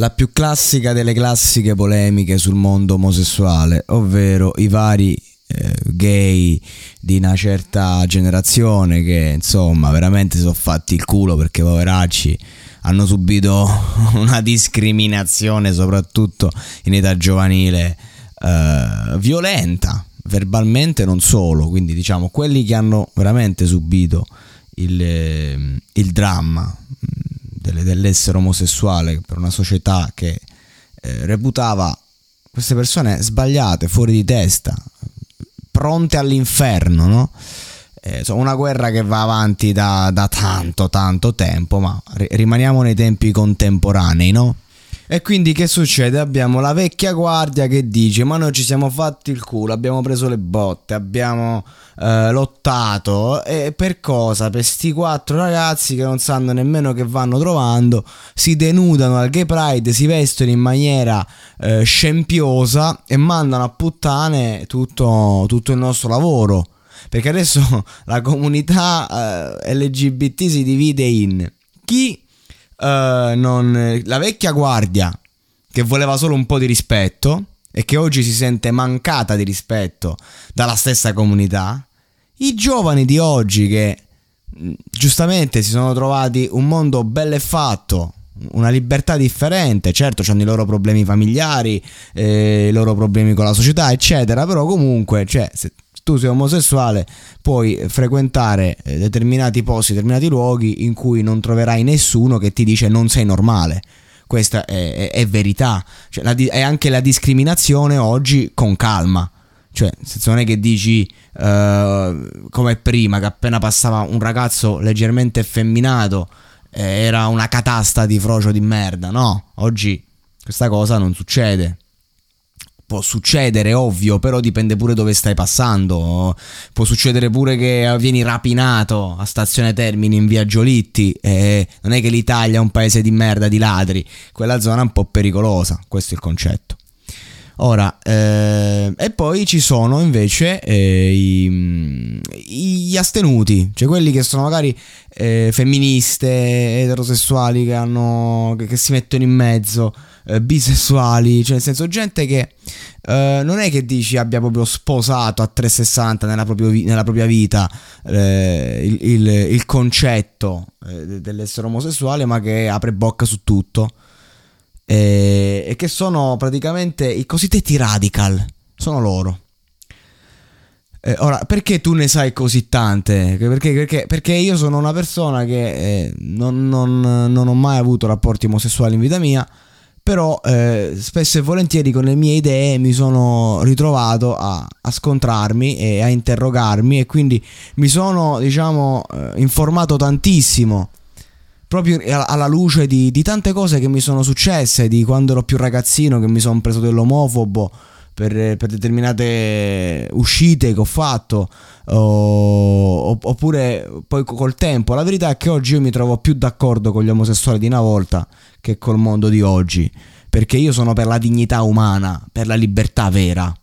La più classica delle classiche polemiche sul mondo omosessuale, ovvero i vari eh, gay di una certa generazione che insomma veramente si sono fatti il culo perché poveracci hanno subito una discriminazione soprattutto in età giovanile eh, violenta verbalmente non solo. Quindi diciamo quelli che hanno veramente subito il, eh, il dramma delle, dell'essere omosessuale per una società che eh, reputava queste persone sbagliate, fuori di testa, pronte all'inferno, no? Eh, una guerra che va avanti da, da tanto, tanto tempo, ma rimaniamo nei tempi contemporanei, no? E quindi che succede? Abbiamo la vecchia guardia che dice: Ma noi ci siamo fatti il culo, abbiamo preso le botte, abbiamo eh, lottato. E per cosa? Per sti quattro ragazzi che non sanno nemmeno che vanno trovando, si denudano al gay pride, si vestono in maniera eh, scempiosa e mandano a puttane tutto, tutto il nostro lavoro. Perché adesso la comunità eh, LGBT si divide in chi uh, non, la vecchia guardia che voleva solo un po' di rispetto e che oggi si sente mancata di rispetto dalla stessa comunità, i giovani di oggi che mm, giustamente si sono trovati un mondo bello e fatto, una libertà differente, certo hanno i loro problemi familiari, eh, i loro problemi con la società, eccetera, però comunque, cioè, se tu sei omosessuale puoi frequentare eh, determinati posti, determinati luoghi in cui non troverai nessuno che ti dice non sei normale. Questa è, è, è verità, cioè, la, è anche la discriminazione oggi con calma. Cioè, non è che dici uh, come prima, che appena passava un ragazzo leggermente effeminato eh, era una catasta di frocio di merda. No, oggi questa cosa non succede può succedere, ovvio, però dipende pure dove stai passando. Può succedere pure che vieni rapinato a stazione Termini in via Giolitti. E non è che l'Italia è un paese di merda, di ladri. Quella zona è un po' pericolosa, questo è il concetto. Ora, eh, e poi ci sono invece eh, i, gli astenuti, cioè quelli che sono magari eh, femministe, eterosessuali, che, hanno, che, che si mettono in mezzo eh, bisessuali, cioè nel senso gente che eh, non è che dici abbia proprio sposato a 360 nella, proprio, nella propria vita eh, il, il, il, concetto dell'essere omosessuale, ma che apre bocca su tutto. E, e che sono praticamente i cosiddetti radical, sono loro. Eh, ora, perché tu ne sai così tante? Perché, perché, perché io sono una persona che eh, non, non, non, ho mai avuto rapporti omosessuali in vita mia però eh, spesso e volentieri con le mie idee mi sono ritrovato a, a, scontrarmi e a interrogarmi e quindi mi sono diciamo eh, informato tantissimo proprio alla luce di, di, tante cose che mi sono successe di quando ero più ragazzino che mi sono preso dell'omofobo per, per determinate uscite che ho fatto o, oppure poi col tempo la verità è che oggi io mi trovo più d'accordo con gli omosessuali di una volta che col mondo di oggi, perché io sono per la dignità umana, per la libertà vera.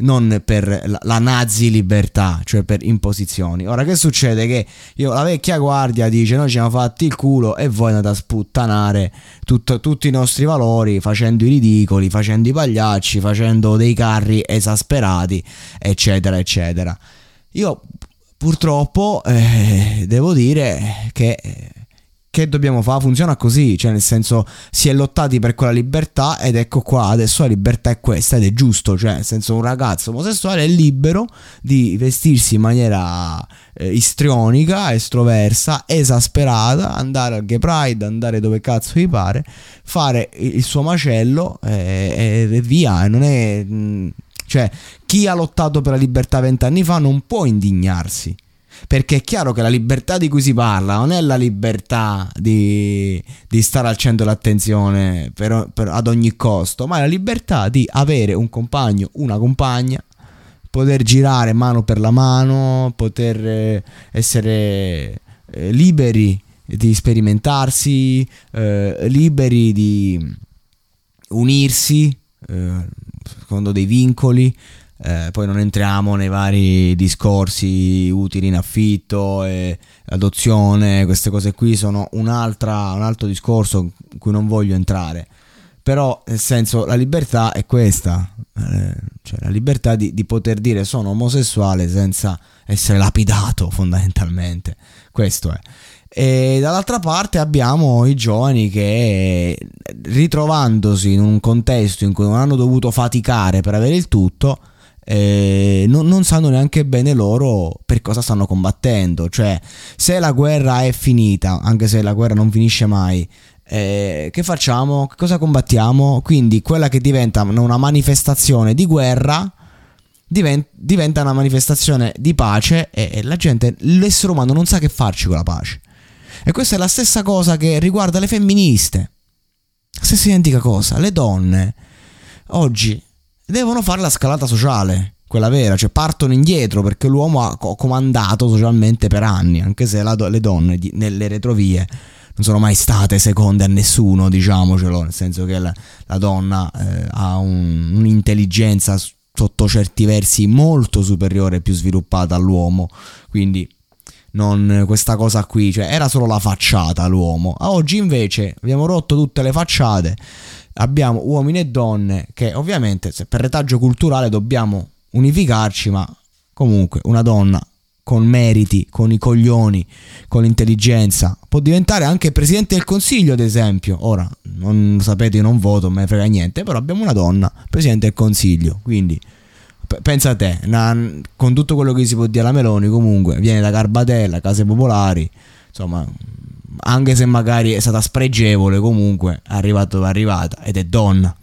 Non per la, la, nazi libertà, cioè per imposizioni. Ora che succede? Che io, la vecchia guardia dice noi ci siamo fatti il culo e voi andate a sputtanare tutto, tutti i nostri valori facendo i ridicoli, facendo i pagliacci, facendo dei carri esasperati, eccetera, eccetera. Io purtroppo eh, devo dire che che dobbiamo fare? Funziona così, cioè nel senso si è lottati per quella libertà ed ecco qua, adesso la libertà è questa ed è giusto, cioè nel senso un ragazzo omosessuale è libero di vestirsi in maniera eh, istrionica, estroversa, esasperata, andare al gay pride, andare dove cazzo gli pare, fare il suo macello eh, e, e via, non è... Mm, cioè chi ha lottato per la libertà vent'anni fa non può indignarsi perché è chiaro che la libertà di cui si parla non è la libertà di, di stare al centro dell'attenzione per, per, ad ogni costo, ma è la libertà di avere un compagno, una compagna, poter girare mano per la mano, poter eh, essere eh, liberi di sperimentarsi, eh, liberi di unirsi eh, secondo dei vincoli, eh, poi non entriamo nei vari discorsi utili in affitto e adozione, queste cose qui sono un, altro discorso in cui non voglio entrare. Però nel senso la libertà è questa, eh, cioè la libertà di, di poter dire sono omosessuale senza essere lapidato fondamentalmente. Questo è. E dall'altra parte abbiamo i giovani che ritrovandosi in un contesto in cui non hanno dovuto faticare per avere il tutto, eh, non, non, sanno neanche bene loro per cosa stanno combattendo. Cioè, se la guerra è finita, anche se la guerra non finisce mai, eh, che facciamo? Cosa combattiamo? Quindi quella che diventa una manifestazione di guerra diventa una manifestazione di pace e, e la gente, l'essere umano non sa che farci con la pace. E questa è la stessa cosa che riguarda le femministe. Stessa identica cosa. Le donne oggi devono fare la scalata sociale, quella vera, cioè partono indietro perché l'uomo ha comandato socialmente per anni, anche se la, le donne di, nelle retrovie non sono mai state seconde a nessuno, diciamocelo, nel senso che la, la donna eh, ha un, un'intelligenza sotto certi versi molto superiore e più sviluppata all'uomo, quindi non questa cosa qui, cioè era solo la facciata l'uomo. Oggi invece abbiamo rotto tutte le facciate abbiamo uomini e donne che ovviamente per retaggio culturale dobbiamo unificarci, ma comunque una donna con meriti, con i coglioni, con l'intelligenza, può diventare anche presidente del consiglio, ad esempio. Ora, non sapete, io non voto, non me ne frega niente, però abbiamo una donna presidente del consiglio, quindi pensa a te, una, con tutto quello che si può dire alla Meloni, comunque viene da Garbatella, case popolari, insomma, anche se magari è stata spregevole, comunque è arrivato, è arrivata ed è donna.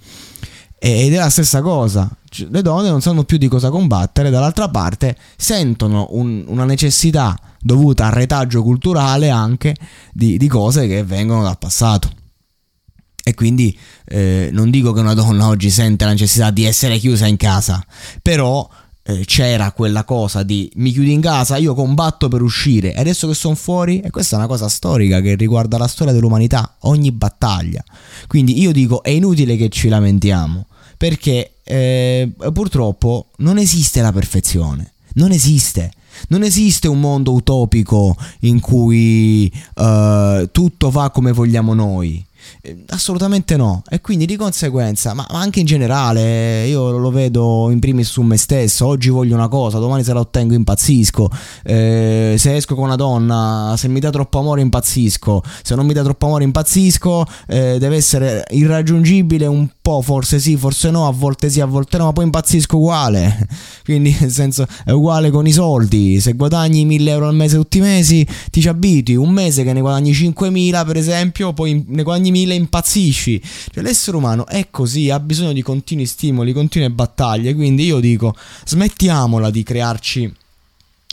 Ed è la stessa cosa, le donne non sanno più di cosa combattere, dall'altra parte sentono un, una necessità dovuta al retaggio culturale anche di, di cose che vengono dal passato. E quindi eh, non dico che una donna oggi sente la necessità di essere chiusa in casa, però eh, c'era quella cosa di mi chiudi in casa, io combatto per uscire e adesso che sono fuori, e questa è una cosa storica che riguarda la storia dell'umanità, ogni battaglia. Quindi io dico è inutile che ci lamentiamo, perché eh, purtroppo non esiste la perfezione, non esiste. Non esiste un mondo utopico in cui uh, tutto va come vogliamo noi. Eh, assolutamente no. E quindi di conseguenza, ma, ma, anche in generale, io lo vedo in primis su me stesso. Oggi voglio una cosa, domani se la ottengo impazzisco. Eh, se esco con una donna, se mi dà troppo amore impazzisco. Se non mi dà troppo amore impazzisco, eh, deve essere irraggiungibile un po', forse sì, forse no, a volte sì, a volte no, ma poi impazzisco uguale. Quindi nel senso è uguale con i soldi. Se guadagni 1000 euro al mese tutti i mesi, ti ci abitui. Un mese che ne guadagni 5000 per esempio, poi ne guadagni 1000 impazzisci. Cioè, l'essere umano è così, ha bisogno di continui stimoli, continue battaglie. Quindi io dico, smettiamola di crearci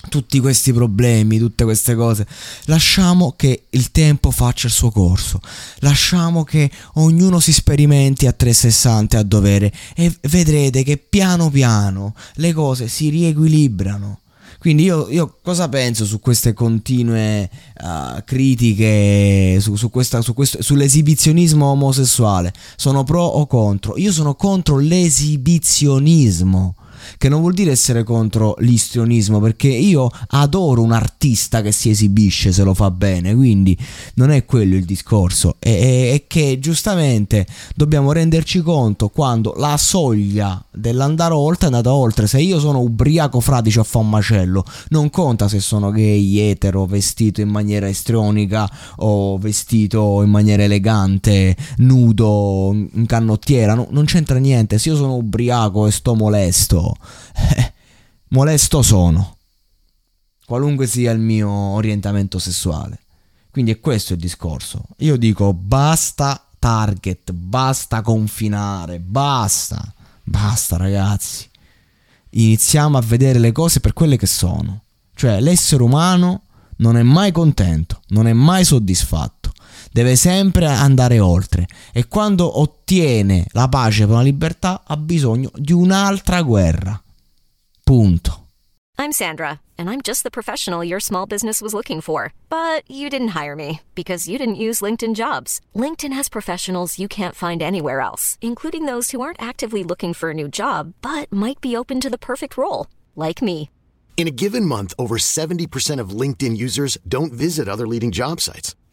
tutti questi problemi, tutte queste cose. Lasciamo che il tempo faccia il suo corso. Lasciamo che ognuno si sperimenti a 360 a dovere e vedrete che piano piano le cose si riequilibrano. Quindi io, io, cosa penso su queste continue uh, critiche, su, su questa, su questo, sull'esibizionismo omosessuale? Sono pro o contro? Io sono contro l'esibizionismo. Che non vuol dire essere contro l'istrionismo, perché io adoro un artista che si esibisce se lo fa bene, quindi non è quello il discorso, è, è che giustamente dobbiamo renderci conto quando la soglia dell'andare oltre è andata oltre, se io sono ubriaco fradicio a fa un macello, non conta se sono gay, etero, vestito in maniera estrionica o vestito in maniera elegante, nudo, in canottiera, no, non c'entra niente, se io sono ubriaco e sto molesto, molesto sono, qualunque sia il mio orientamento sessuale. Quindi è questo il discorso. Io dico basta target, basta confinare, basta, basta ragazzi. Iniziamo a vedere le cose per quelle che sono. Cioè l'essere umano non è mai contento, non è mai soddisfatto deve sempre andare oltre e quando ottiene la pace per la libertà ha bisogno di un'altra guerra. Punto. I'm Sandra, and I'm just the professional your small business was looking for. But you didn't hire me because you didn't use LinkedIn jobs. LinkedIn has professionals you can't find anywhere else, including those who aren't actively looking for a new job but might be open to the perfect role, like me. In a given month, over 70% of LinkedIn users don't visit other leading job sites.